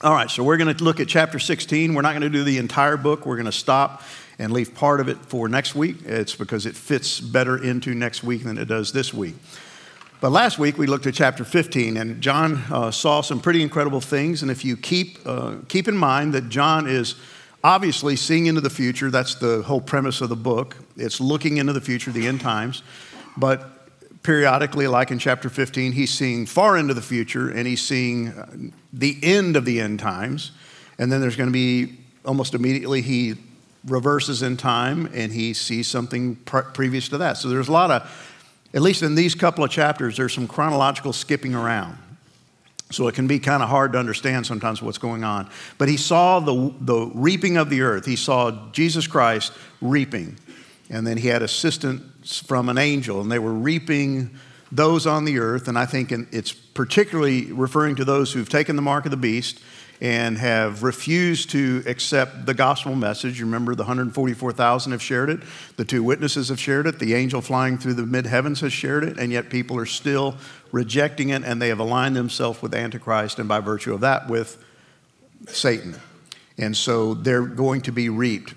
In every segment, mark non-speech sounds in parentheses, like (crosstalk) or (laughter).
All right, so we're going to look at chapter 16. We're not going to do the entire book. We're going to stop and leave part of it for next week. It's because it fits better into next week than it does this week. But last week we looked at chapter 15, and John uh, saw some pretty incredible things. And if you keep, uh, keep in mind that John is obviously seeing into the future, that's the whole premise of the book. It's looking into the future, the end times. But periodically, like in chapter 15, he's seeing far into the future and he's seeing uh, the end of the end times. And then there's going to be almost immediately, he reverses in time and he sees something previous to that. So there's a lot of, at least in these couple of chapters, there's some chronological skipping around. So it can be kind of hard to understand sometimes what's going on. But he saw the, the reaping of the earth. He saw Jesus Christ reaping. And then he had assistance from an angel, and they were reaping those on the earth. And I think it's particularly referring to those who've taken the mark of the beast and have refused to accept the gospel message. You remember the 144,000 have shared it, the two witnesses have shared it, the angel flying through the mid heavens has shared it, and yet people are still rejecting it and they have aligned themselves with Antichrist and by virtue of that with Satan. And so they're going to be reaped.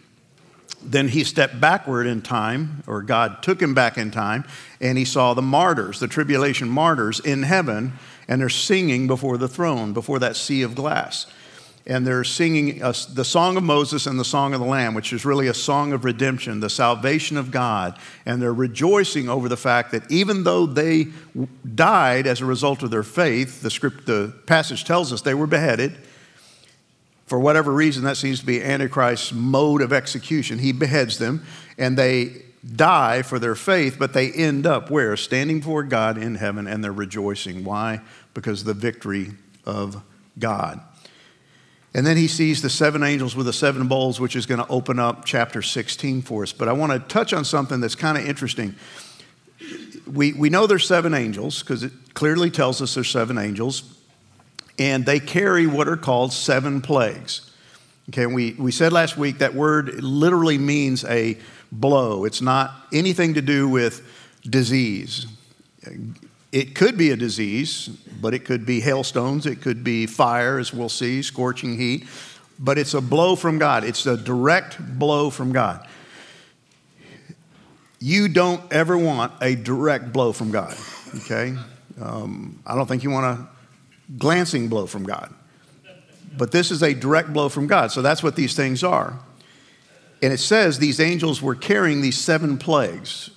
Then he stepped backward in time, or God took him back in time, and he saw the martyrs, the tribulation martyrs in heaven and they're singing before the throne, before that sea of glass. And they're singing a, the song of Moses and the song of the Lamb, which is really a song of redemption, the salvation of God. And they're rejoicing over the fact that even though they died as a result of their faith, the script, the passage tells us they were beheaded. For whatever reason, that seems to be Antichrist's mode of execution. He beheads them, and they die for their faith, but they end up where? Standing before God in heaven, and they're rejoicing. Why? because the victory of God. And then he sees the seven angels with the seven bowls, which is going to open up chapter 16 for us. But I want to touch on something that's kind of interesting. We, we know there's seven angels because it clearly tells us there's seven angels, and they carry what are called seven plagues. Okay, we, we said last week that word literally means a blow. It's not anything to do with disease. It could be a disease, but it could be hailstones, it could be fire, as we'll see, scorching heat, but it's a blow from God. It's a direct blow from God. You don't ever want a direct blow from God, okay? Um, I don't think you want a glancing blow from God. But this is a direct blow from God. So that's what these things are. And it says these angels were carrying these seven plagues.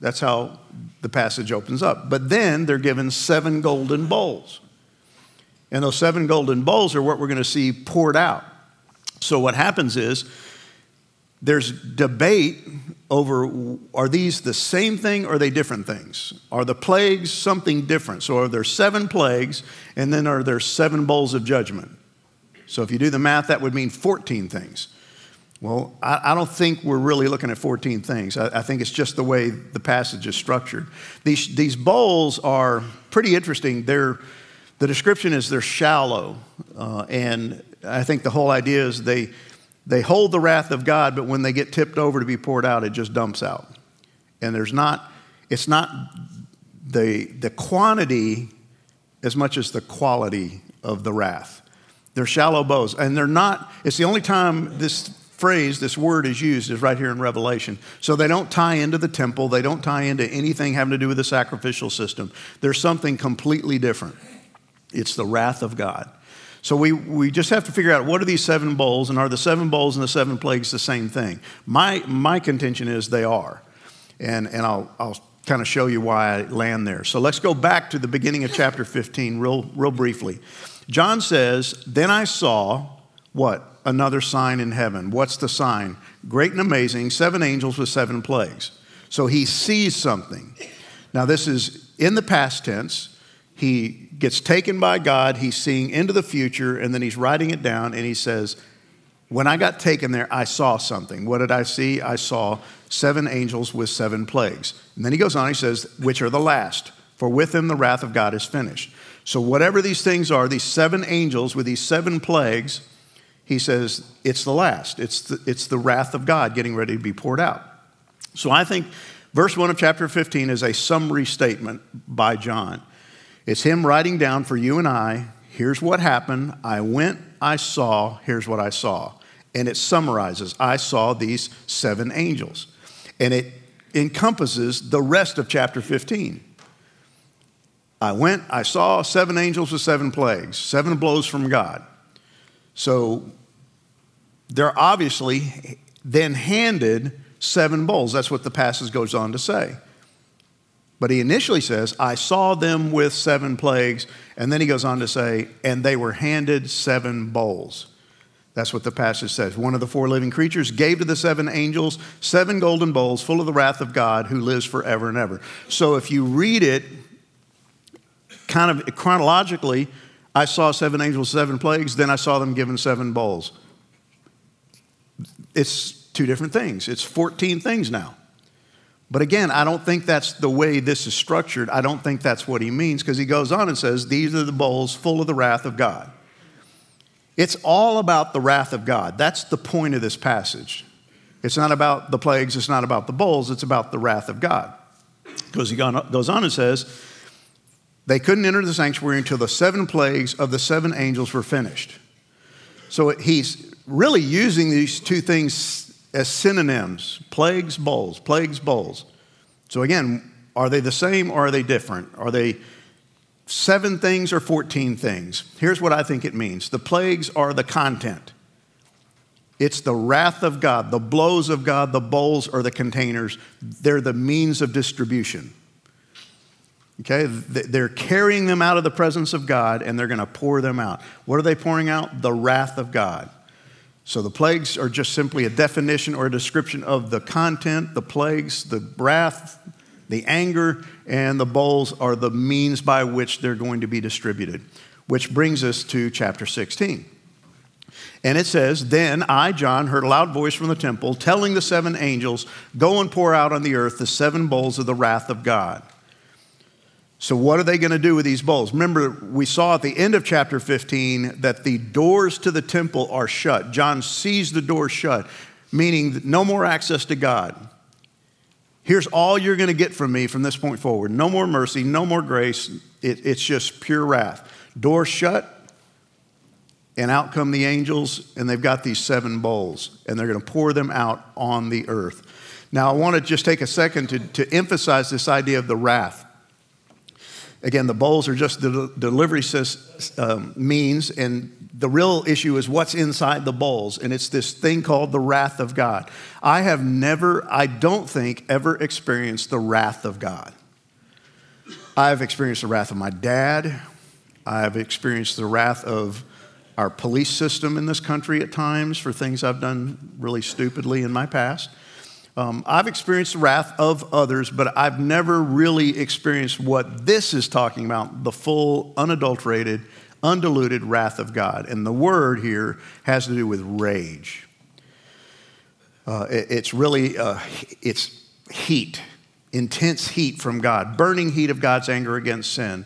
That's how the passage opens up. But then they're given seven golden bowls. And those seven golden bowls are what we're going to see poured out. So what happens is there's debate over are these the same thing or are they different things? Are the plagues something different? So are there seven plagues and then are there seven bowls of judgment? So if you do the math, that would mean 14 things. Well, I, I, don't think we're really looking at 14 things. I, I, think it's just the way the passage is structured. These, these bowls are pretty interesting. They're, the description is they're shallow. Uh, and I think the whole idea is they, they hold the wrath of God, but when they get tipped over to be poured out, it just dumps out. And there's not, it's not the, the quantity as much as the quality of the wrath. They're shallow bows. And they're not, it's the only time this phrase, this word is used, is right here in Revelation. So they don't tie into the temple, they don't tie into anything having to do with the sacrificial system. There's something completely different. It's the wrath of God. So we, we just have to figure out what are these seven bowls, and are the seven bowls and the seven plagues the same thing? My, my contention is they are. And, and I'll, I'll kind of show you why I land there. So let's go back to the beginning of chapter 15 real, real briefly. John says, Then I saw what? another sign in heaven. What's the sign? Great and amazing, seven angels with seven plagues. So he sees something. Now, this is in the past tense. He gets taken by God, he's seeing into the future, and then he's writing it down, and he says, When I got taken there, I saw something. What did I see? I saw seven angels with seven plagues. And then he goes on, he says, Which are the last, for with them the wrath of God is finished. So, whatever these things are, these seven angels with these seven plagues, he says it's the last. It's the, it's the wrath of God getting ready to be poured out. So I think verse 1 of chapter 15 is a summary statement by John. It's him writing down for you and I here's what happened. I went, I saw, here's what I saw. And it summarizes I saw these seven angels. And it encompasses the rest of chapter 15. I went, I saw seven angels with seven plagues, seven blows from God. So they're obviously then handed seven bowls. That's what the passage goes on to say. But he initially says, I saw them with seven plagues. And then he goes on to say, and they were handed seven bowls. That's what the passage says. One of the four living creatures gave to the seven angels seven golden bowls full of the wrath of God who lives forever and ever. So if you read it kind of chronologically, I saw seven angels, seven plagues, then I saw them given seven bowls. It's two different things. It's 14 things now. But again, I don't think that's the way this is structured. I don't think that's what he means because he goes on and says, These are the bowls full of the wrath of God. It's all about the wrath of God. That's the point of this passage. It's not about the plagues, it's not about the bowls, it's about the wrath of God. Because he goes on and says, They couldn't enter the sanctuary until the seven plagues of the seven angels were finished. So he's really using these two things as synonyms plagues, bowls, plagues, bowls. So again, are they the same or are they different? Are they seven things or 14 things? Here's what I think it means the plagues are the content. It's the wrath of God, the blows of God, the bowls are the containers. They're the means of distribution. Okay, they're carrying them out of the presence of God and they're going to pour them out. What are they pouring out? The wrath of God. So the plagues are just simply a definition or a description of the content. The plagues, the wrath, the anger, and the bowls are the means by which they're going to be distributed. Which brings us to chapter 16. And it says, Then I, John, heard a loud voice from the temple telling the seven angels, Go and pour out on the earth the seven bowls of the wrath of God. So, what are they going to do with these bowls? Remember, we saw at the end of chapter 15 that the doors to the temple are shut. John sees the doors shut, meaning no more access to God. Here's all you're going to get from me from this point forward no more mercy, no more grace. It, it's just pure wrath. Doors shut, and out come the angels, and they've got these seven bowls, and they're going to pour them out on the earth. Now, I want to just take a second to, to emphasize this idea of the wrath. Again, the bowls are just the delivery um, means, and the real issue is what's inside the bowls, and it's this thing called the wrath of God. I have never, I don't think, ever experienced the wrath of God. I've experienced the wrath of my dad. I've experienced the wrath of our police system in this country at times for things I've done really stupidly in my past. Um, I've experienced the wrath of others, but I've never really experienced what this is talking about the full, unadulterated, undiluted wrath of God. And the word here has to do with rage. Uh, it, it's really uh, it's heat, intense heat from God, burning heat of God's anger against sin.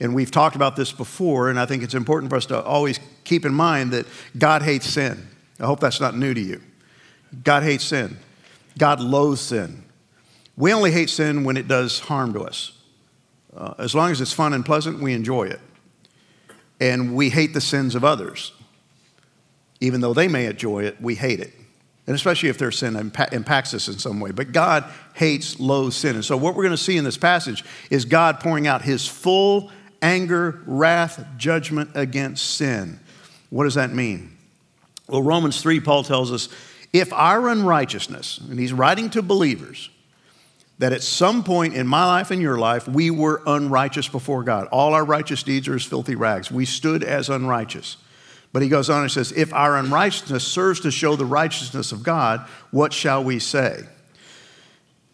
And we've talked about this before, and I think it's important for us to always keep in mind that God hates sin. I hope that's not new to you. God hates sin. God loathes sin. We only hate sin when it does harm to us. Uh, as long as it's fun and pleasant, we enjoy it. And we hate the sins of others. Even though they may enjoy it, we hate it. And especially if their sin impa- impacts us in some way. But God hates, loathes sin. And so, what we're going to see in this passage is God pouring out his full anger, wrath, judgment against sin. What does that mean? Well, Romans 3, Paul tells us if our unrighteousness, and he's writing to believers, that at some point in my life and your life, we were unrighteous before God. All our righteous deeds are as filthy rags. We stood as unrighteous. But he goes on and says, If our unrighteousness serves to show the righteousness of God, what shall we say?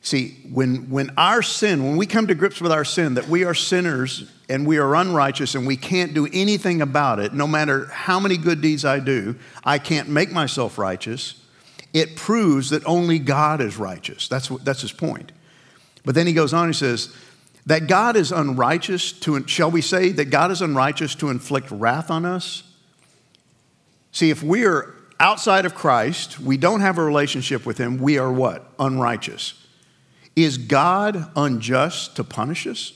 See, when, when our sin, when we come to grips with our sin, that we are sinners and we are unrighteous and we can't do anything about it, no matter how many good deeds I do, I can't make myself righteous it proves that only God is righteous. That's, what, that's his point. But then he goes on, he says, that God is unrighteous to, shall we say that God is unrighteous to inflict wrath on us? See, if we are outside of Christ, we don't have a relationship with him, we are what? Unrighteous. Is God unjust to punish us?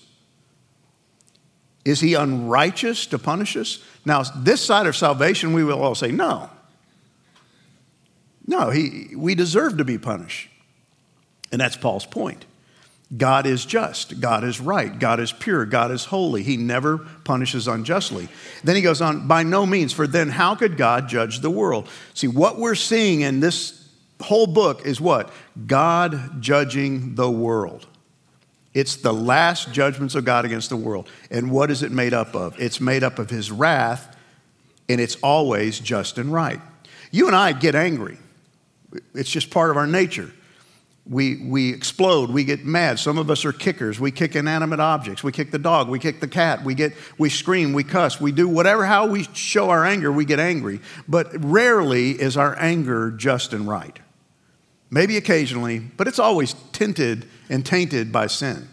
Is he unrighteous to punish us? Now, this side of salvation, we will all say, no. No, he, we deserve to be punished. And that's Paul's point. God is just, God is right, God is pure, God is holy. He never punishes unjustly. Then he goes on, by no means, for then how could God judge the world? See, what we're seeing in this whole book is what? God judging the world. It's the last judgments of God against the world. And what is it made up of? It's made up of his wrath, and it's always just and right. You and I get angry, it's just part of our nature. We, we explode, we get mad. Some of us are kickers. We kick inanimate objects. We kick the dog, we kick the cat, we, get, we scream, we cuss, we do whatever, how we show our anger, we get angry. But rarely is our anger just and right. Maybe occasionally, but it's always tinted and tainted by sin,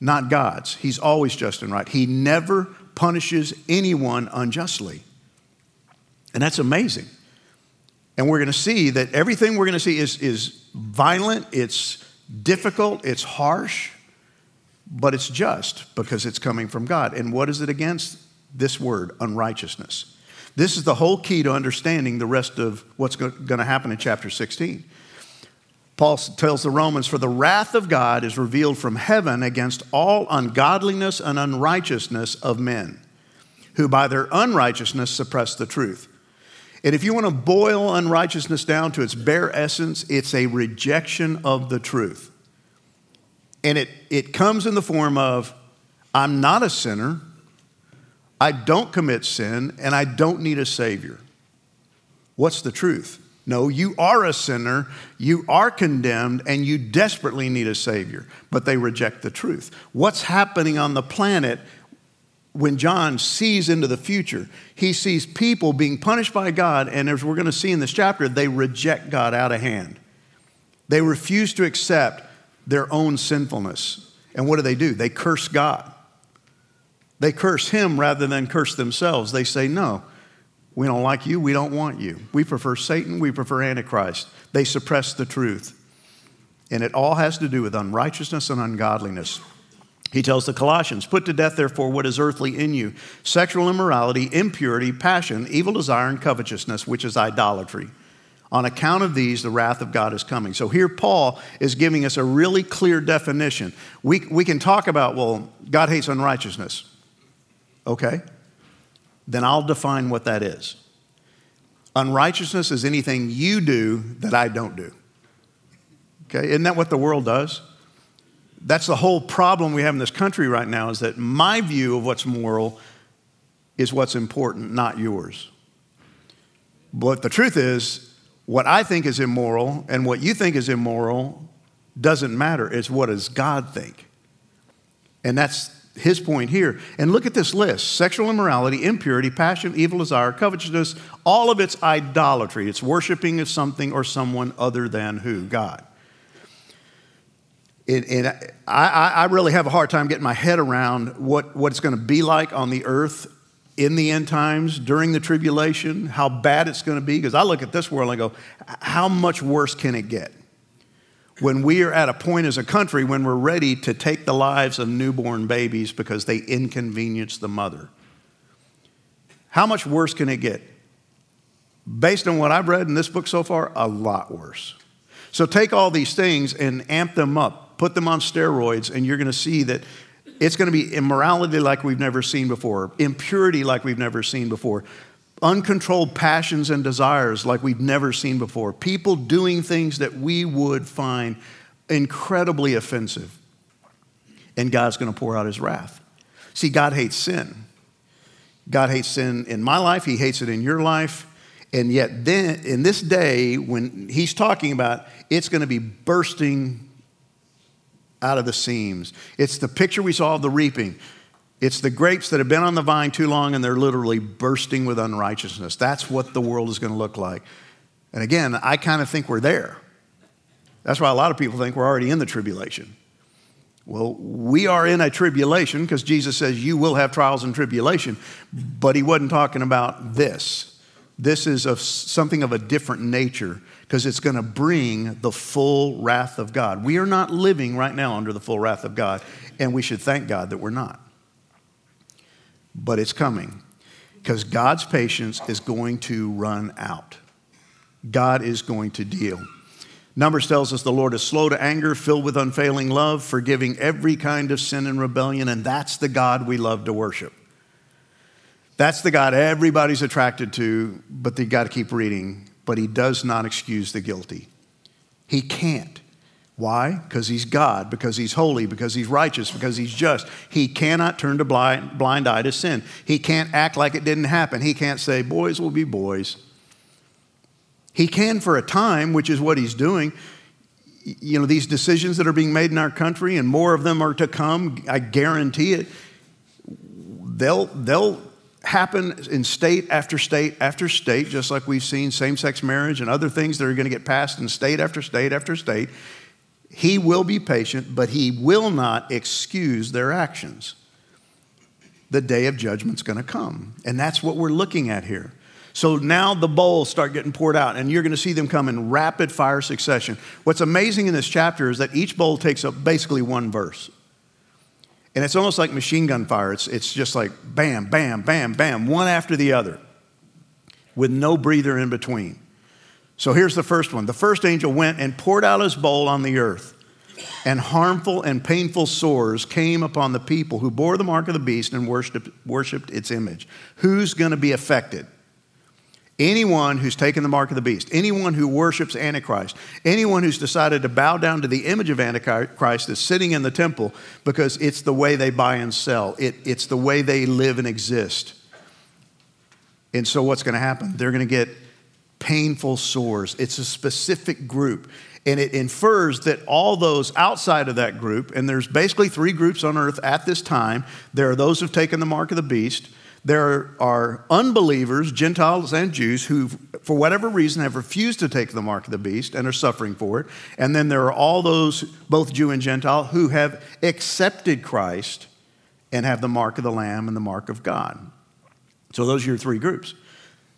not God's. He's always just and right. He never punishes anyone unjustly. And that's amazing. And we're going to see that everything we're going to see is, is violent, it's difficult, it's harsh, but it's just because it's coming from God. And what is it against? This word, unrighteousness. This is the whole key to understanding the rest of what's going to happen in chapter 16. Paul tells the Romans, For the wrath of God is revealed from heaven against all ungodliness and unrighteousness of men, who by their unrighteousness suppress the truth. And if you want to boil unrighteousness down to its bare essence, it's a rejection of the truth. And it, it comes in the form of I'm not a sinner, I don't commit sin, and I don't need a Savior. What's the truth? No, you are a sinner, you are condemned, and you desperately need a Savior. But they reject the truth. What's happening on the planet when John sees into the future, he sees people being punished by God, and as we're going to see in this chapter, they reject God out of hand. They refuse to accept their own sinfulness. And what do they do? They curse God. They curse Him rather than curse themselves. They say, No, we don't like you, we don't want you. We prefer Satan, we prefer Antichrist. They suppress the truth. And it all has to do with unrighteousness and ungodliness. He tells the Colossians, Put to death, therefore, what is earthly in you sexual immorality, impurity, passion, evil desire, and covetousness, which is idolatry. On account of these, the wrath of God is coming. So here, Paul is giving us a really clear definition. We, we can talk about, well, God hates unrighteousness. Okay? Then I'll define what that is. Unrighteousness is anything you do that I don't do. Okay? Isn't that what the world does? That's the whole problem we have in this country right now is that my view of what's moral is what's important, not yours. But the truth is, what I think is immoral and what you think is immoral doesn't matter. It's what does God think? And that's his point here. And look at this list sexual immorality, impurity, passion, evil desire, covetousness, all of it's idolatry. It's worshiping of something or someone other than who? God. It, and I, I really have a hard time getting my head around what, what it's going to be like on the earth in the end times, during the tribulation, how bad it's going to be. Because I look at this world and I go, how much worse can it get? When we are at a point as a country when we're ready to take the lives of newborn babies because they inconvenience the mother. How much worse can it get? Based on what I've read in this book so far, a lot worse. So take all these things and amp them up put them on steroids, and you're going to see that it's going to be immorality like we've never seen before, impurity like we've never seen before, uncontrolled passions and desires like we've never seen before, people doing things that we would find incredibly offensive. And God's going to pour out his wrath. See, God hates sin. God hates sin in my life, He hates it in your life. And yet, then in this day, when He's talking about it's going to be bursting out of the seams. It's the picture we saw of the reaping. It's the grapes that have been on the vine too long and they're literally bursting with unrighteousness. That's what the world is going to look like. And again, I kind of think we're there. That's why a lot of people think we're already in the tribulation. Well, we are in a tribulation because Jesus says you will have trials and tribulation, but he wasn't talking about this. This is of something of a different nature because it's going to bring the full wrath of God. We are not living right now under the full wrath of God, and we should thank God that we're not. but it's coming because God's patience is going to run out. God is going to deal. Numbers tells us the Lord is slow to anger, filled with unfailing love, forgiving every kind of sin and rebellion, and that's the God we love to worship. That's the God everybody's attracted to, but they got to keep reading. But he does not excuse the guilty. He can't. Why? Because he's God, because he's holy, because he's righteous, because he's just. He cannot turn a blind, blind eye to sin. He can't act like it didn't happen. He can't say, boys will be boys. He can for a time, which is what he's doing. You know, these decisions that are being made in our country, and more of them are to come, I guarantee it, they'll, they'll happen in state after state after state, just like we've seen same sex marriage and other things that are going to get passed in state after state after state. He will be patient, but he will not excuse their actions. The day of judgment's going to come. And that's what we're looking at here. So now the bowls start getting poured out, and you're going to see them come in rapid fire succession. What's amazing in this chapter is that each bowl takes up basically one verse. And it's almost like machine gun fire. It's, it's just like bam, bam, bam, bam, one after the other, with no breather in between. So here's the first one. The first angel went and poured out his bowl on the earth, and harmful and painful sores came upon the people who bore the mark of the beast and worshiped, worshiped its image. Who's going to be affected? Anyone who's taken the mark of the beast, anyone who worships Antichrist, anyone who's decided to bow down to the image of Antichrist is sitting in the temple because it's the way they buy and sell, it, it's the way they live and exist. And so, what's going to happen? They're going to get painful sores. It's a specific group. And it infers that all those outside of that group, and there's basically three groups on earth at this time there are those who've taken the mark of the beast. There are unbelievers, Gentiles and Jews, who, for whatever reason, have refused to take the mark of the beast and are suffering for it. And then there are all those, both Jew and Gentile, who have accepted Christ and have the mark of the Lamb and the mark of God. So those are your three groups.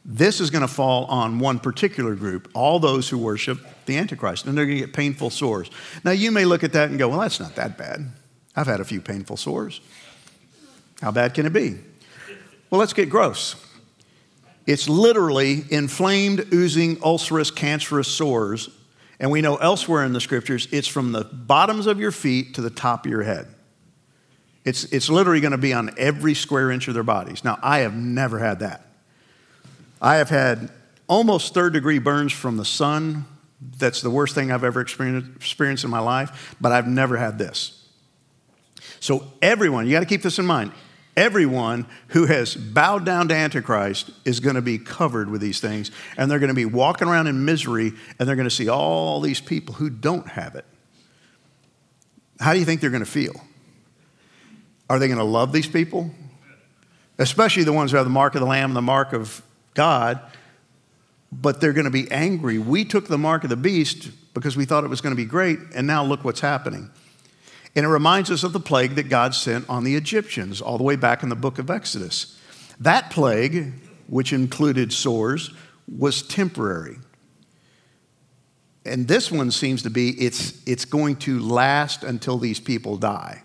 This is going to fall on one particular group, all those who worship the Antichrist, and they're going to get painful sores. Now, you may look at that and go, well, that's not that bad. I've had a few painful sores. How bad can it be? Well, let's get gross. It's literally inflamed, oozing, ulcerous, cancerous sores. And we know elsewhere in the scriptures, it's from the bottoms of your feet to the top of your head. It's, it's literally going to be on every square inch of their bodies. Now, I have never had that. I have had almost third degree burns from the sun. That's the worst thing I've ever experienced in my life, but I've never had this. So, everyone, you got to keep this in mind. Everyone who has bowed down to Antichrist is going to be covered with these things, and they're going to be walking around in misery, and they're going to see all these people who don't have it. How do you think they're going to feel? Are they going to love these people? Especially the ones who have the mark of the Lamb and the mark of God, but they're going to be angry. We took the mark of the beast because we thought it was going to be great, and now look what's happening. And it reminds us of the plague that God sent on the Egyptians all the way back in the book of Exodus. That plague, which included sores, was temporary. And this one seems to be it's, it's going to last until these people die.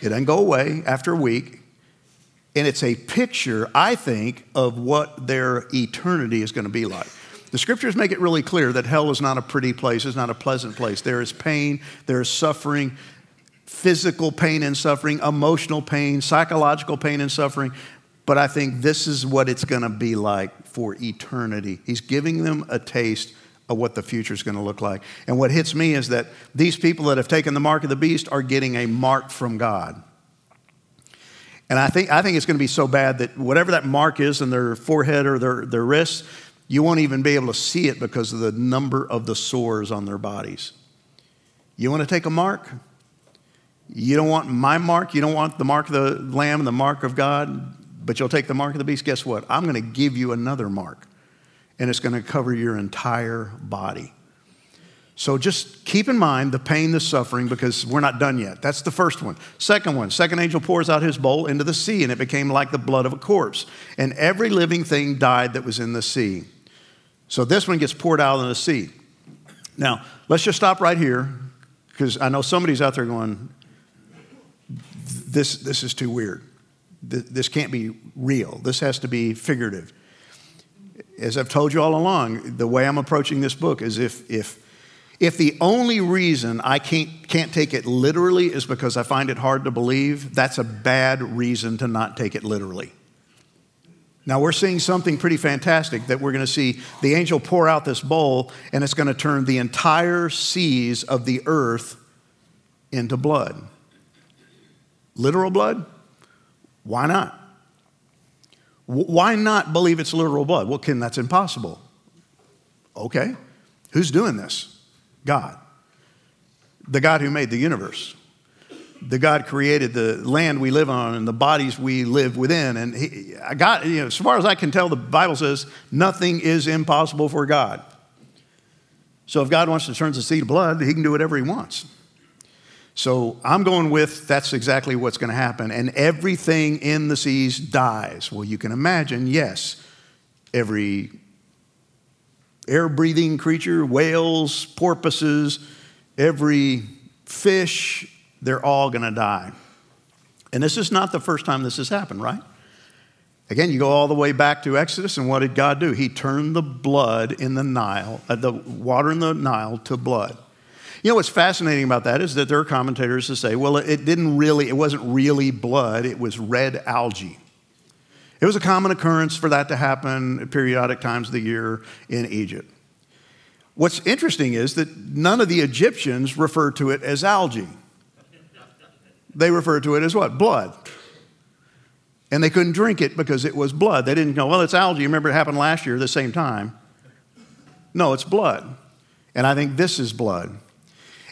It doesn't go away after a week. And it's a picture, I think, of what their eternity is going to be like. The scriptures make it really clear that hell is not a pretty place, it's not a pleasant place. There is pain, there is suffering, physical pain and suffering, emotional pain, psychological pain and suffering. But I think this is what it's going to be like for eternity. He's giving them a taste of what the future is going to look like. And what hits me is that these people that have taken the mark of the beast are getting a mark from God. And I think, I think it's going to be so bad that whatever that mark is in their forehead or their, their wrists, you won't even be able to see it because of the number of the sores on their bodies. You want to take a mark? You don't want my mark. You don't want the mark of the Lamb and the mark of God, but you'll take the mark of the beast. Guess what? I'm going to give you another mark, and it's going to cover your entire body. So just keep in mind the pain, the suffering, because we're not done yet. That's the first one. Second one, second angel pours out his bowl into the sea, and it became like the blood of a corpse. And every living thing died that was in the sea. So this one gets poured out in the sea. Now, let's just stop right here, because I know somebody's out there going, this, this is too weird. this can't be real. This has to be figurative. As I've told you all along, the way I'm approaching this book is if, if, if the only reason I can't, can't take it literally is because I find it hard to believe, that's a bad reason to not take it literally. Now, we're seeing something pretty fantastic that we're going to see the angel pour out this bowl, and it's going to turn the entire seas of the earth into blood. Literal blood? Why not? Why not believe it's literal blood? Well, Ken, that's impossible. Okay. Who's doing this? God. The God who made the universe. The God created the land we live on and the bodies we live within. And he, God, you know, as far as I can tell, the Bible says nothing is impossible for God. So if God wants to turn the sea to blood, he can do whatever he wants. So I'm going with that's exactly what's going to happen. And everything in the seas dies. Well, you can imagine, yes, every air breathing creature, whales, porpoises, every fish, they're all going to die. And this is not the first time this has happened, right? Again, you go all the way back to Exodus, and what did God do? He turned the blood in the Nile, uh, the water in the Nile to blood. You know what's fascinating about that is that there are commentators that say, well, it didn't really, it wasn't really blood, it was red algae. It was a common occurrence for that to happen at periodic times of the year in Egypt. What's interesting is that none of the Egyptians referred to it as algae. They referred to it as what? Blood. And they couldn't drink it because it was blood. They didn't go, well, it's algae. Remember, it happened last year, at the same time. No, it's blood. And I think this is blood.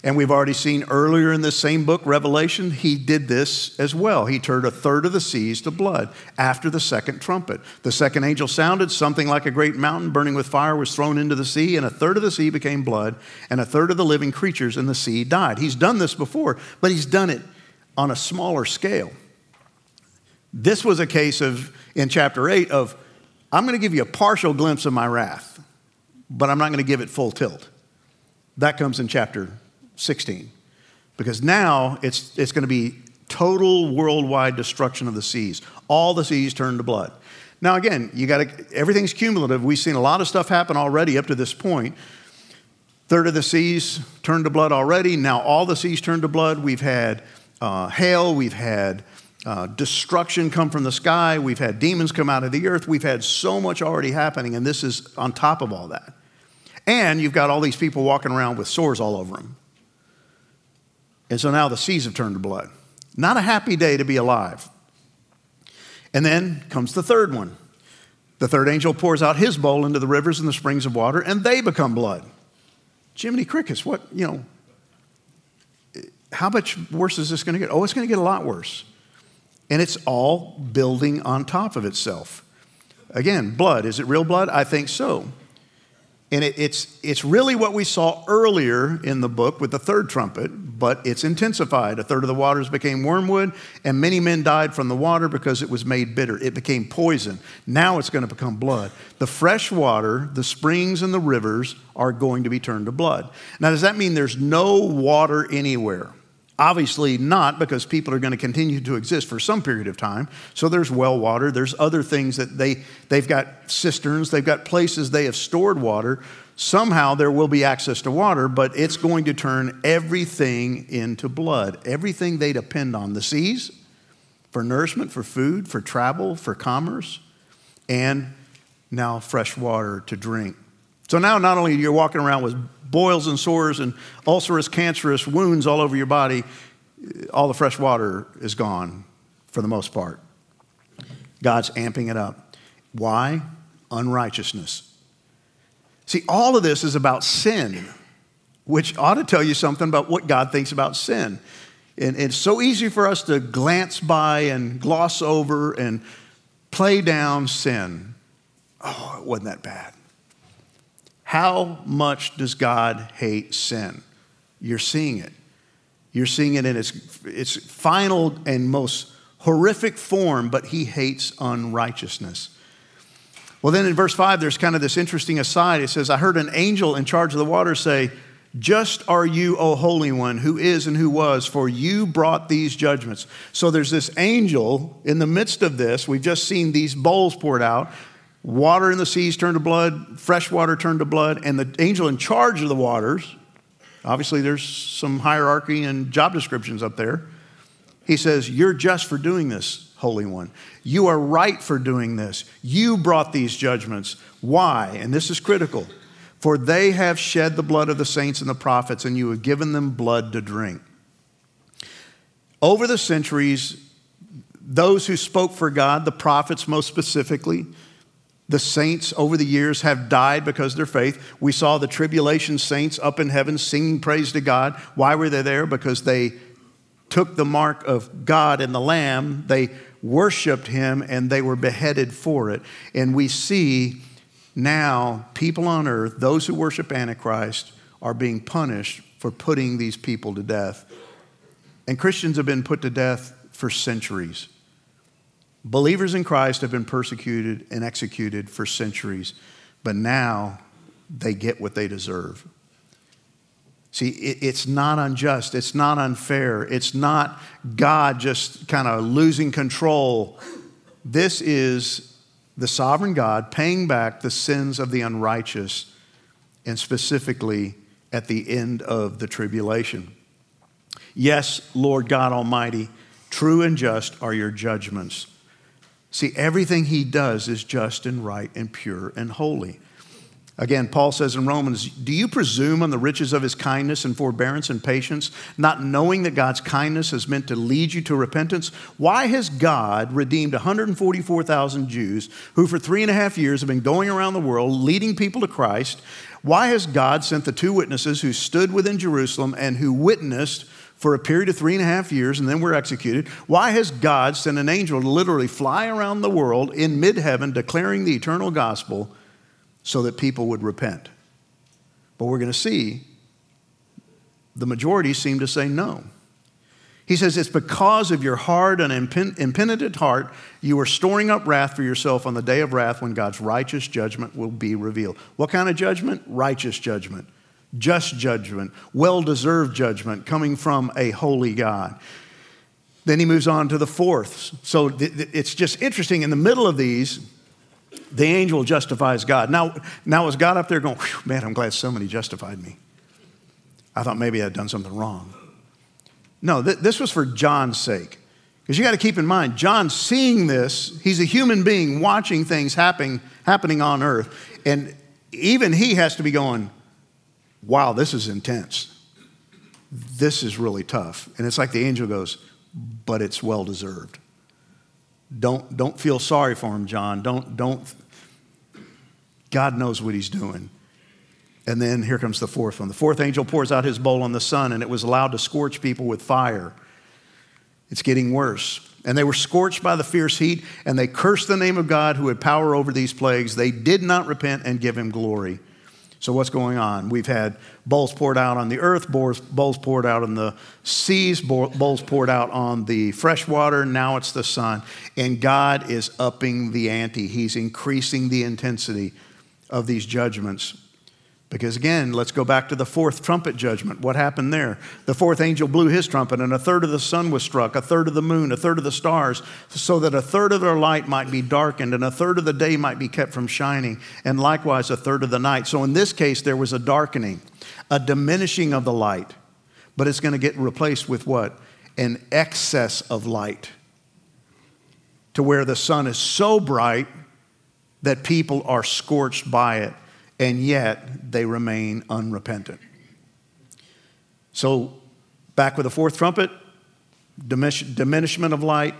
And we've already seen earlier in this same book, Revelation, he did this as well. He turned a third of the seas to blood after the second trumpet. The second angel sounded, something like a great mountain burning with fire was thrown into the sea, and a third of the sea became blood, and a third of the living creatures in the sea died. He's done this before, but he's done it on a smaller scale. This was a case of, in chapter 8, of I'm going to give you a partial glimpse of my wrath, but I'm not going to give it full tilt. That comes in chapter 16. Because now it's, it's going to be total worldwide destruction of the seas. All the seas turn to blood. Now, again, you got everything's cumulative. We've seen a lot of stuff happen already up to this point. Third of the seas turned to blood already. Now, all the seas turned to blood. We've had uh, hail, we've had uh, destruction come from the sky, we've had demons come out of the earth. We've had so much already happening, and this is on top of all that. And you've got all these people walking around with sores all over them. And so now the seas have turned to blood. Not a happy day to be alive. And then comes the third one. The third angel pours out his bowl into the rivers and the springs of water, and they become blood. Jiminy Crickets, what, you know, how much worse is this going to get? Oh, it's going to get a lot worse. And it's all building on top of itself. Again, blood. Is it real blood? I think so. And it, it's, it's really what we saw earlier in the book with the third trumpet, but it's intensified. A third of the waters became wormwood, and many men died from the water because it was made bitter. It became poison. Now it's going to become blood. The fresh water, the springs and the rivers are going to be turned to blood. Now, does that mean there's no water anywhere? Obviously not, because people are going to continue to exist for some period of time. So there's well water, there's other things that they, they've got cisterns, they've got places they have stored water. Somehow there will be access to water, but it's going to turn everything into blood. Everything they depend on the seas for nourishment, for food, for travel, for commerce, and now fresh water to drink. So now not only you're walking around with boils and sores and ulcerous, cancerous wounds all over your body, all the fresh water is gone for the most part. God's amping it up. Why? Unrighteousness. See, all of this is about sin, which ought to tell you something about what God thinks about sin. And it's so easy for us to glance by and gloss over and play down sin. Oh, it wasn't that bad. How much does God hate sin? You're seeing it. You're seeing it in its, its final and most horrific form, but he hates unrighteousness. Well, then in verse 5, there's kind of this interesting aside. It says, I heard an angel in charge of the water say, Just are you, O Holy One, who is and who was, for you brought these judgments. So there's this angel in the midst of this. We've just seen these bowls poured out. Water in the seas turned to blood, fresh water turned to blood, and the angel in charge of the waters, obviously there's some hierarchy and job descriptions up there. He says, You're just for doing this, Holy One. You are right for doing this. You brought these judgments. Why? And this is critical. For they have shed the blood of the saints and the prophets, and you have given them blood to drink. Over the centuries, those who spoke for God, the prophets most specifically, the saints over the years have died because of their faith. We saw the tribulation saints up in heaven singing praise to God. Why were they there? Because they took the mark of God and the Lamb, they worshiped him, and they were beheaded for it. And we see now people on earth, those who worship Antichrist, are being punished for putting these people to death. And Christians have been put to death for centuries. Believers in Christ have been persecuted and executed for centuries, but now they get what they deserve. See, it's not unjust. It's not unfair. It's not God just kind of losing control. This is the sovereign God paying back the sins of the unrighteous, and specifically at the end of the tribulation. Yes, Lord God Almighty, true and just are your judgments. See, everything he does is just and right and pure and holy. Again, Paul says in Romans, Do you presume on the riches of his kindness and forbearance and patience, not knowing that God's kindness is meant to lead you to repentance? Why has God redeemed 144,000 Jews who for three and a half years have been going around the world leading people to Christ? Why has God sent the two witnesses who stood within Jerusalem and who witnessed for a period of three and a half years and then were executed? Why has God sent an angel to literally fly around the world in mid heaven declaring the eternal gospel? so that people would repent. But we're going to see the majority seem to say no. He says, It's because of your hard and impenitent heart, you are storing up wrath for yourself on the day of wrath when God's righteous judgment will be revealed. What kind of judgment? Righteous judgment, just judgment, well deserved judgment coming from a holy God. Then he moves on to the fourth. So it's just interesting. In the middle of these, the angel justifies God. Now, now is God up there going, man, I'm glad somebody justified me. I thought maybe I'd done something wrong. No, th- this was for John's sake. Because you got to keep in mind, John seeing this, he's a human being watching things happening, happening on earth. And even he has to be going, wow, this is intense. This is really tough. And it's like the angel goes, but it's well deserved. Don't, don't feel sorry for him, John. Don't, don't. God knows what he's doing. And then here comes the fourth one. The fourth angel pours out his bowl on the sun, and it was allowed to scorch people with fire. It's getting worse. And they were scorched by the fierce heat, and they cursed the name of God who had power over these plagues. They did not repent and give him glory. So, what's going on? We've had bowls poured out on the earth, bowls poured out on the seas, bowls poured out on the fresh water. Now it's the sun. And God is upping the ante, He's increasing the intensity of these judgments because again, let's go back to the fourth trumpet judgment. What happened there? The fourth angel blew his trumpet, and a third of the sun was struck, a third of the moon, a third of the stars, so that a third of their light might be darkened, and a third of the day might be kept from shining, and likewise a third of the night. So in this case, there was a darkening, a diminishing of the light, but it's going to get replaced with what? An excess of light, to where the sun is so bright that people are scorched by it and yet they remain unrepentant. So, back with the fourth trumpet, diminishment of light.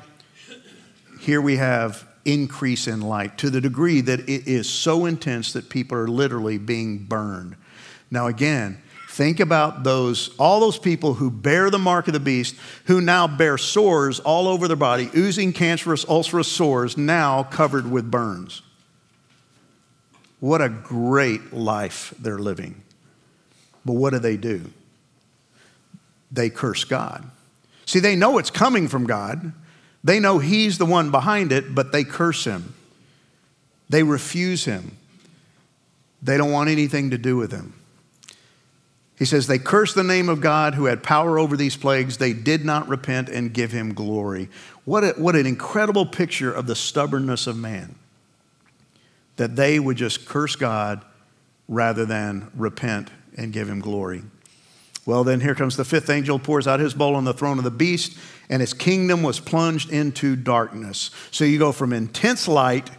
Here we have increase in light to the degree that it is so intense that people are literally being burned. Now, again, think about those, all those people who bear the mark of the beast, who now bear sores all over their body, oozing cancerous, ulcerous sores, now covered with burns. What a great life they're living. But what do they do? They curse God. See, they know it's coming from God. They know He's the one behind it, but they curse Him. They refuse Him. They don't want anything to do with Him. He says, They cursed the name of God who had power over these plagues. They did not repent and give him glory. What, a, what an incredible picture of the stubbornness of man. That they would just curse God rather than repent and give him glory. Well, then here comes the fifth angel, pours out his bowl on the throne of the beast, and his kingdom was plunged into darkness. So you go from intense light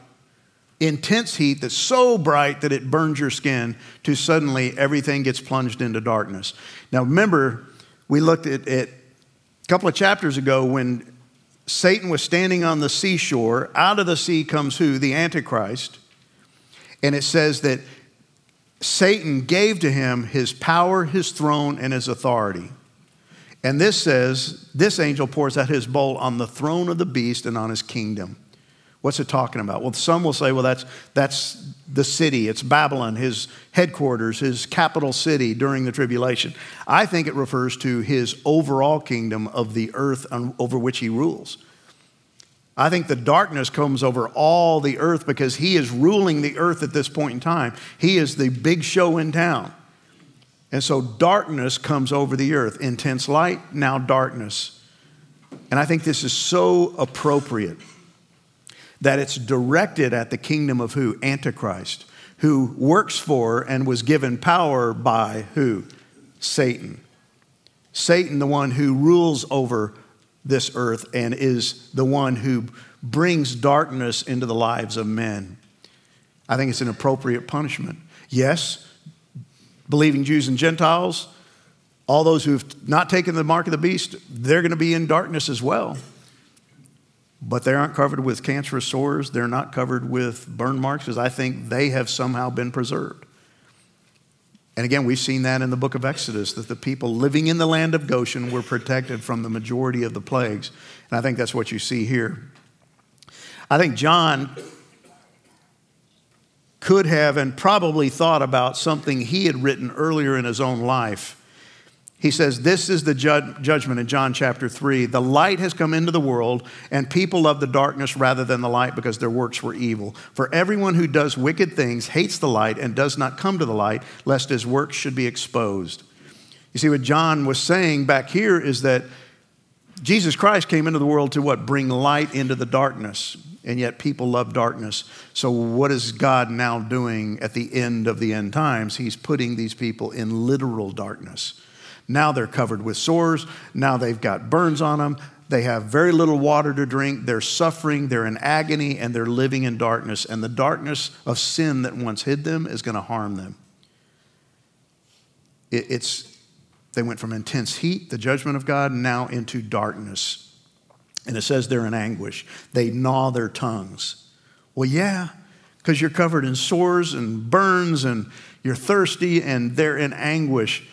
intense heat that's so bright that it burns your skin to suddenly everything gets plunged into darkness. Now, remember, we looked at it a couple of chapters ago when Satan was standing on the seashore. Out of the sea comes who? The Antichrist. And it says that Satan gave to him his power, his throne, and his authority. And this says, this angel pours out his bowl on the throne of the beast and on his kingdom. What's it talking about? Well, some will say, well, that's, that's the city. It's Babylon, his headquarters, his capital city during the tribulation. I think it refers to his overall kingdom of the earth over which he rules. I think the darkness comes over all the earth because he is ruling the earth at this point in time. He is the big show in town. And so darkness comes over the earth. Intense light, now darkness. And I think this is so appropriate that it's directed at the kingdom of who? Antichrist, who works for and was given power by who? Satan. Satan, the one who rules over this earth and is the one who brings darkness into the lives of men. I think it's an appropriate punishment. Yes, believing Jews and Gentiles, all those who've not taken the mark of the beast, they're going to be in darkness as well but they aren't covered with cancerous sores. They're not covered with burn marks because I think they have somehow been preserved. And again, we've seen that in the book of Exodus that the people living in the land of Goshen were protected from the majority of the plagues. And I think that's what you see here. I think John could have and probably thought about something he had written earlier in his own life he says, This is the judgment in John chapter 3. The light has come into the world, and people love the darkness rather than the light because their works were evil. For everyone who does wicked things hates the light and does not come to the light, lest his works should be exposed. You see, what John was saying back here is that Jesus Christ came into the world to what? Bring light into the darkness. And yet people love darkness. So, what is God now doing at the end of the end times? He's putting these people in literal darkness. Now they're covered with sores. Now they've got burns on them. They have very little water to drink. They're suffering. They're in agony and they're living in darkness. And the darkness of sin that once hid them is going to harm them. it's, they went from intense heat, the judgment of God, now into darkness. And it says they're in anguish. They gnaw their tongues. Well, yeah, because you're covered in sores and burns and you're thirsty and they're in anguish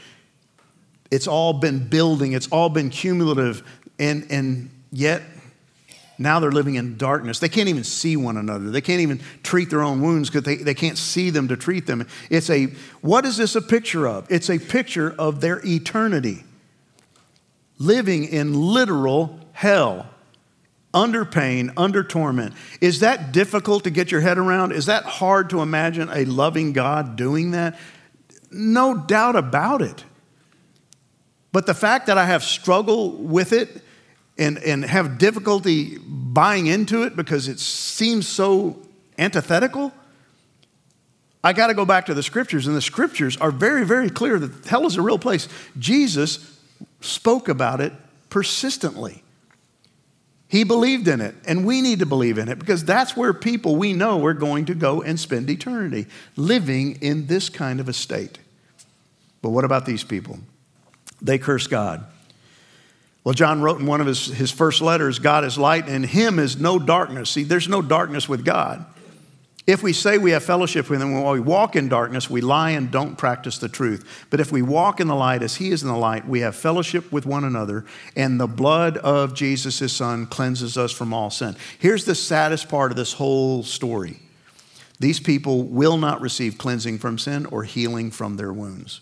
it's all been building, it's all been cumulative, and, and yet now they're living in darkness. They can't even see one another. They can't even treat their own wounds because they, they can't see them to treat them. It's a, what is this a picture of? It's a picture of their eternity. Living in literal hell, under pain, under torment. Is that difficult to get your head around? Is that hard to imagine a loving God doing that? No doubt about it. But the fact that I have struggled with it and, and have difficulty buying into it because it seems so antithetical, I got to go back to the scriptures, and the scriptures are very, very clear that hell is a real place. Jesus spoke about it persistently. He believed in it, and we need to believe in it because that's where people we know are going to go and spend eternity, living in this kind of a state. But what about these people? They curse God. Well, John wrote in one of his, his first letters God is light, and him is no darkness. See, there's no darkness with God. If we say we have fellowship with him while we walk in darkness, we lie and don't practice the truth. But if we walk in the light as he is in the light, we have fellowship with one another, and the blood of Jesus, his son, cleanses us from all sin. Here's the saddest part of this whole story these people will not receive cleansing from sin or healing from their wounds.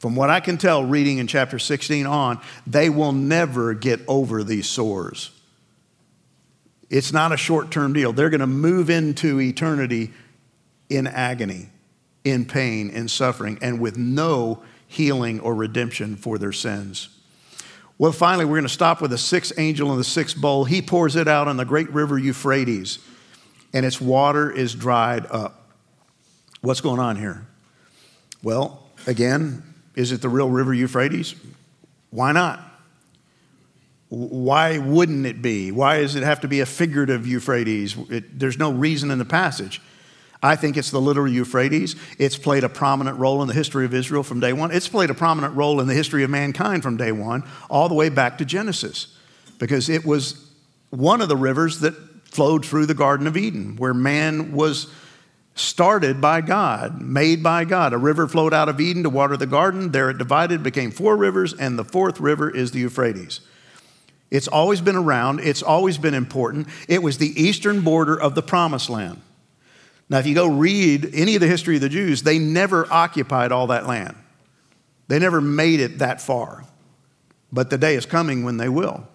From what I can tell, reading in chapter 16 on, they will never get over these sores. It's not a short term deal. They're going to move into eternity in agony, in pain, in suffering, and with no healing or redemption for their sins. Well, finally, we're going to stop with the sixth angel in the sixth bowl. He pours it out on the great river Euphrates, and its water is dried up. What's going on here? Well, again, is it the real river Euphrates? Why not? Why wouldn't it be? Why does it have to be a figurative Euphrates? It, there's no reason in the passage. I think it's the literal Euphrates. It's played a prominent role in the history of Israel from day one. It's played a prominent role in the history of mankind from day one, all the way back to Genesis, because it was one of the rivers that flowed through the Garden of Eden, where man was started by God, made by God. A river flowed out of Eden to water the garden. There it divided, became four rivers, and the fourth river is the Euphrates. It's always been around, it's always been important. It was the eastern border of the promised land. Now, if you go read any of the history of the Jews, they never occupied all that land. They never made it that far. But the day is coming when they will.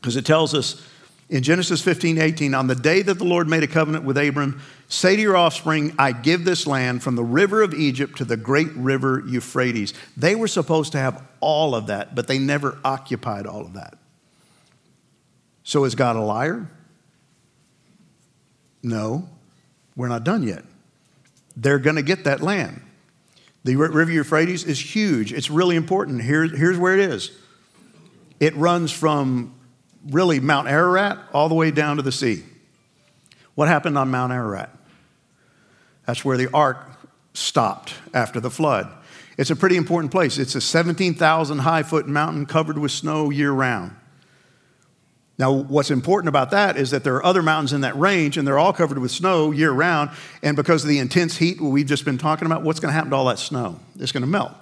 Because it tells us in Genesis 15, 18, on the day that the Lord made a covenant with Abram, say to your offspring, I give this land from the river of Egypt to the great river Euphrates. They were supposed to have all of that, but they never occupied all of that. So is God a liar? No, we're not done yet. They're going to get that land. The River Euphrates is huge. It's really important. Here, here's where it is it runs from really Mount Ararat all the way down to the sea. What happened on Mount Ararat? That's where the ark stopped after the flood. It's a pretty important place. It's a 17,000 high foot mountain covered with snow year round. Now, what's important about that is that there are other mountains in that range, and they're all covered with snow year round. And because of the intense heat we've just been talking about, what's going to happen to all that snow? It's going to melt.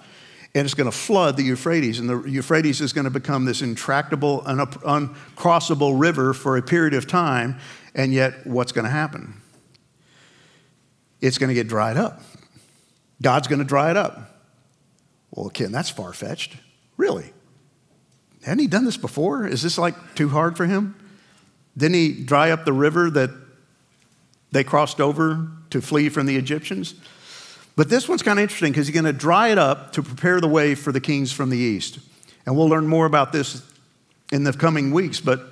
And it's going to flood the Euphrates, and the Euphrates is going to become this intractable, uncrossable river for a period of time. And yet, what's going to happen? It's going to get dried up. God's going to dry it up. Well, Ken, that's far fetched. Really? Hadn't he done this before? Is this like too hard for him? Didn't he dry up the river that they crossed over to flee from the Egyptians? But this one's kind of interesting because he's going to dry it up to prepare the way for the kings from the east. And we'll learn more about this in the coming weeks. But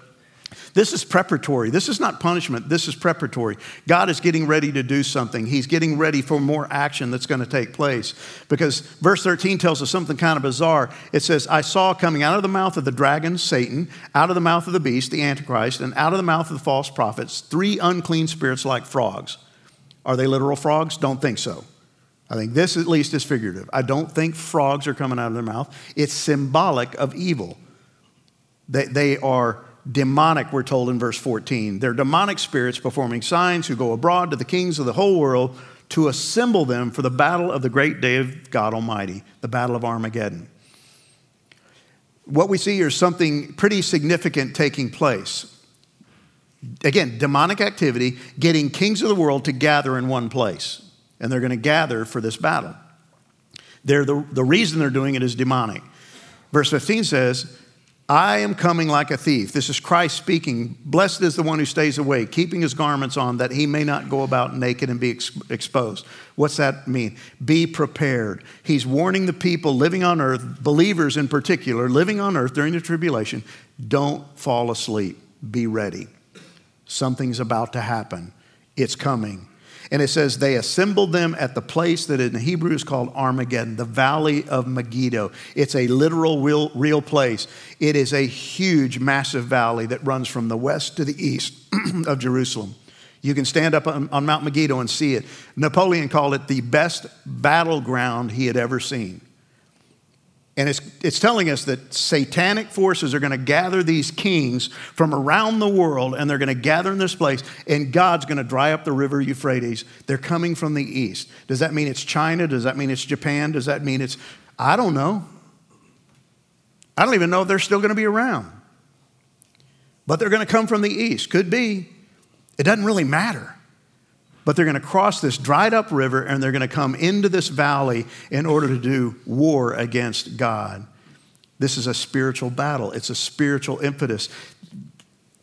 this is preparatory. This is not punishment. This is preparatory. God is getting ready to do something. He's getting ready for more action that's going to take place. Because verse 13 tells us something kind of bizarre. It says, I saw coming out of the mouth of the dragon, Satan, out of the mouth of the beast, the Antichrist, and out of the mouth of the false prophets, three unclean spirits like frogs. Are they literal frogs? Don't think so. I think this at least is figurative. I don't think frogs are coming out of their mouth. It's symbolic of evil. They, they are demonic, we're told in verse 14. They're demonic spirits performing signs who go abroad to the kings of the whole world to assemble them for the battle of the great day of God Almighty, the battle of Armageddon. What we see here is something pretty significant taking place. Again, demonic activity, getting kings of the world to gather in one place. And they're going to gather for this battle. They're the, the reason they're doing it is demonic. Verse 15 says, I am coming like a thief. This is Christ speaking. Blessed is the one who stays awake, keeping his garments on, that he may not go about naked and be ex- exposed. What's that mean? Be prepared. He's warning the people living on earth, believers in particular, living on earth during the tribulation, don't fall asleep. Be ready. Something's about to happen. It's coming. And it says, they assembled them at the place that in Hebrew is called Armageddon, the valley of Megiddo. It's a literal, real, real place. It is a huge, massive valley that runs from the west to the east (clears throat) of Jerusalem. You can stand up on, on Mount Megiddo and see it. Napoleon called it the best battleground he had ever seen. And it's, it's telling us that satanic forces are going to gather these kings from around the world and they're going to gather in this place, and God's going to dry up the river Euphrates. They're coming from the east. Does that mean it's China? Does that mean it's Japan? Does that mean it's, I don't know. I don't even know if they're still going to be around. But they're going to come from the east. Could be. It doesn't really matter. But they're going to cross this dried up river and they're going to come into this valley in order to do war against God. This is a spiritual battle, it's a spiritual impetus.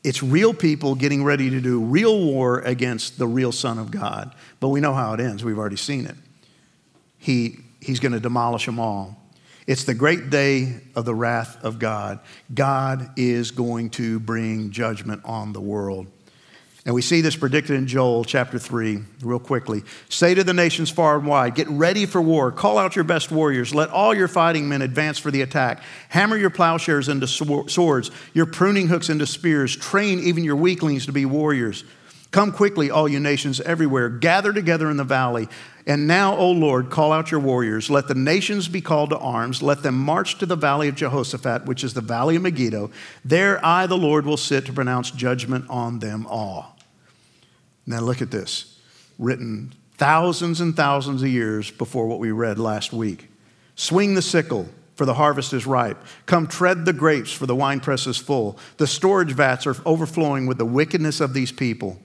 It's real people getting ready to do real war against the real Son of God. But we know how it ends. We've already seen it. He, he's going to demolish them all. It's the great day of the wrath of God. God is going to bring judgment on the world. And we see this predicted in Joel chapter 3, real quickly. Say to the nations far and wide, Get ready for war. Call out your best warriors. Let all your fighting men advance for the attack. Hammer your plowshares into swords, your pruning hooks into spears. Train even your weaklings to be warriors. Come quickly, all you nations everywhere. Gather together in the valley. And now, O Lord, call out your warriors. Let the nations be called to arms. Let them march to the valley of Jehoshaphat, which is the valley of Megiddo. There I, the Lord, will sit to pronounce judgment on them all. Now look at this written thousands and thousands of years before what we read last week. Swing the sickle, for the harvest is ripe. Come tread the grapes, for the winepress is full. The storage vats are overflowing with the wickedness of these people.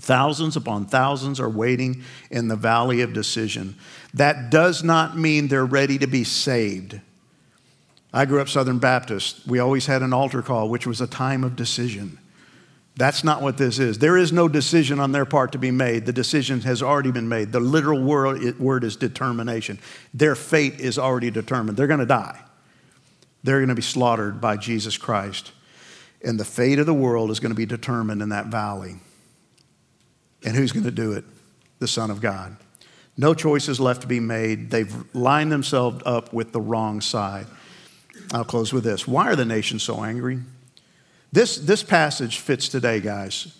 Thousands upon thousands are waiting in the valley of decision. That does not mean they're ready to be saved. I grew up Southern Baptist. We always had an altar call, which was a time of decision. That's not what this is. There is no decision on their part to be made. The decision has already been made. The literal word, word is determination. Their fate is already determined. They're going to die, they're going to be slaughtered by Jesus Christ. And the fate of the world is going to be determined in that valley. And who's going to do it? The Son of God. No choices left to be made. They've lined themselves up with the wrong side. I'll close with this. Why are the nations so angry? This, this passage fits today, guys.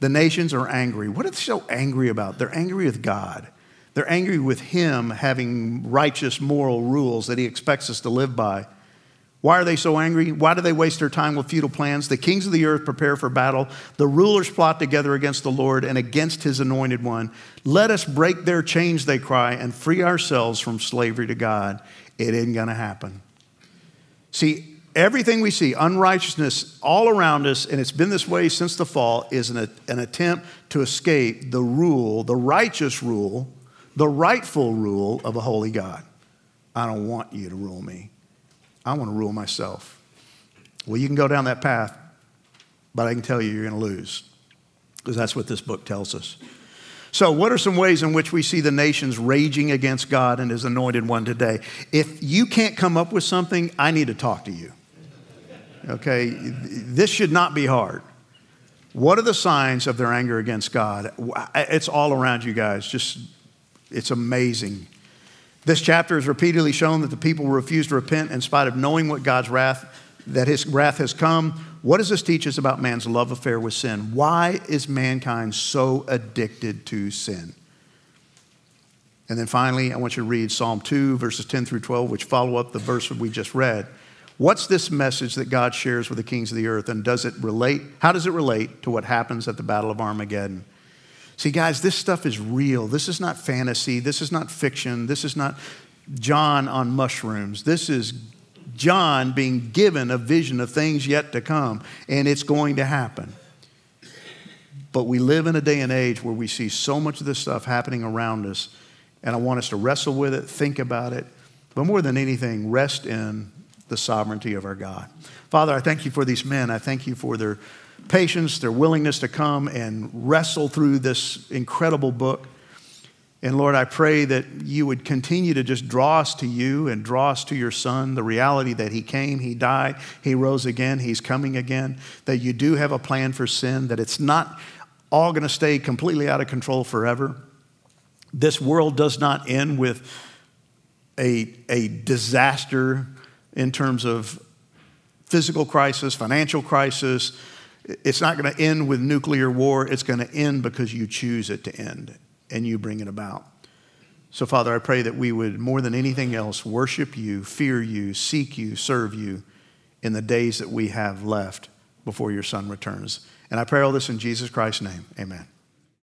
The nations are angry. What are they so angry about? They're angry with God. They're angry with Him having righteous moral rules that He expects us to live by. Why are they so angry? Why do they waste their time with futile plans? The kings of the earth prepare for battle. The rulers plot together against the Lord and against his anointed one. Let us break their chains, they cry, and free ourselves from slavery to God. It ain't going to happen. See, everything we see, unrighteousness all around us, and it's been this way since the fall, is an, an attempt to escape the rule, the righteous rule, the rightful rule of a holy God. I don't want you to rule me. I want to rule myself. Well, you can go down that path, but I can tell you you're going to lose because that's what this book tells us. So, what are some ways in which we see the nations raging against God and His anointed one today? If you can't come up with something, I need to talk to you. Okay, this should not be hard. What are the signs of their anger against God? It's all around you guys. Just, it's amazing. This chapter has repeatedly shown that the people refuse to repent in spite of knowing what God's wrath, that his wrath has come. What does this teach us about man's love affair with sin? Why is mankind so addicted to sin? And then finally, I want you to read Psalm 2, verses 10 through 12, which follow up the verse we just read. What's this message that God shares with the kings of the earth, and does it relate? How does it relate to what happens at the Battle of Armageddon? See, guys, this stuff is real. This is not fantasy. This is not fiction. This is not John on mushrooms. This is John being given a vision of things yet to come, and it's going to happen. But we live in a day and age where we see so much of this stuff happening around us, and I want us to wrestle with it, think about it, but more than anything, rest in the sovereignty of our God. Father, I thank you for these men. I thank you for their patience, their willingness to come and wrestle through this incredible book. And Lord, I pray that you would continue to just draw us to you and draw us to your Son, the reality that He came, He died, He rose again, He's coming again, that you do have a plan for sin, that it's not all going to stay completely out of control forever. This world does not end with a, a disaster in terms of physical crisis, financial crisis. It's not going to end with nuclear war. It's going to end because you choose it to end and you bring it about. So, Father, I pray that we would, more than anything else, worship you, fear you, seek you, serve you in the days that we have left before your Son returns. And I pray all this in Jesus Christ's name. Amen.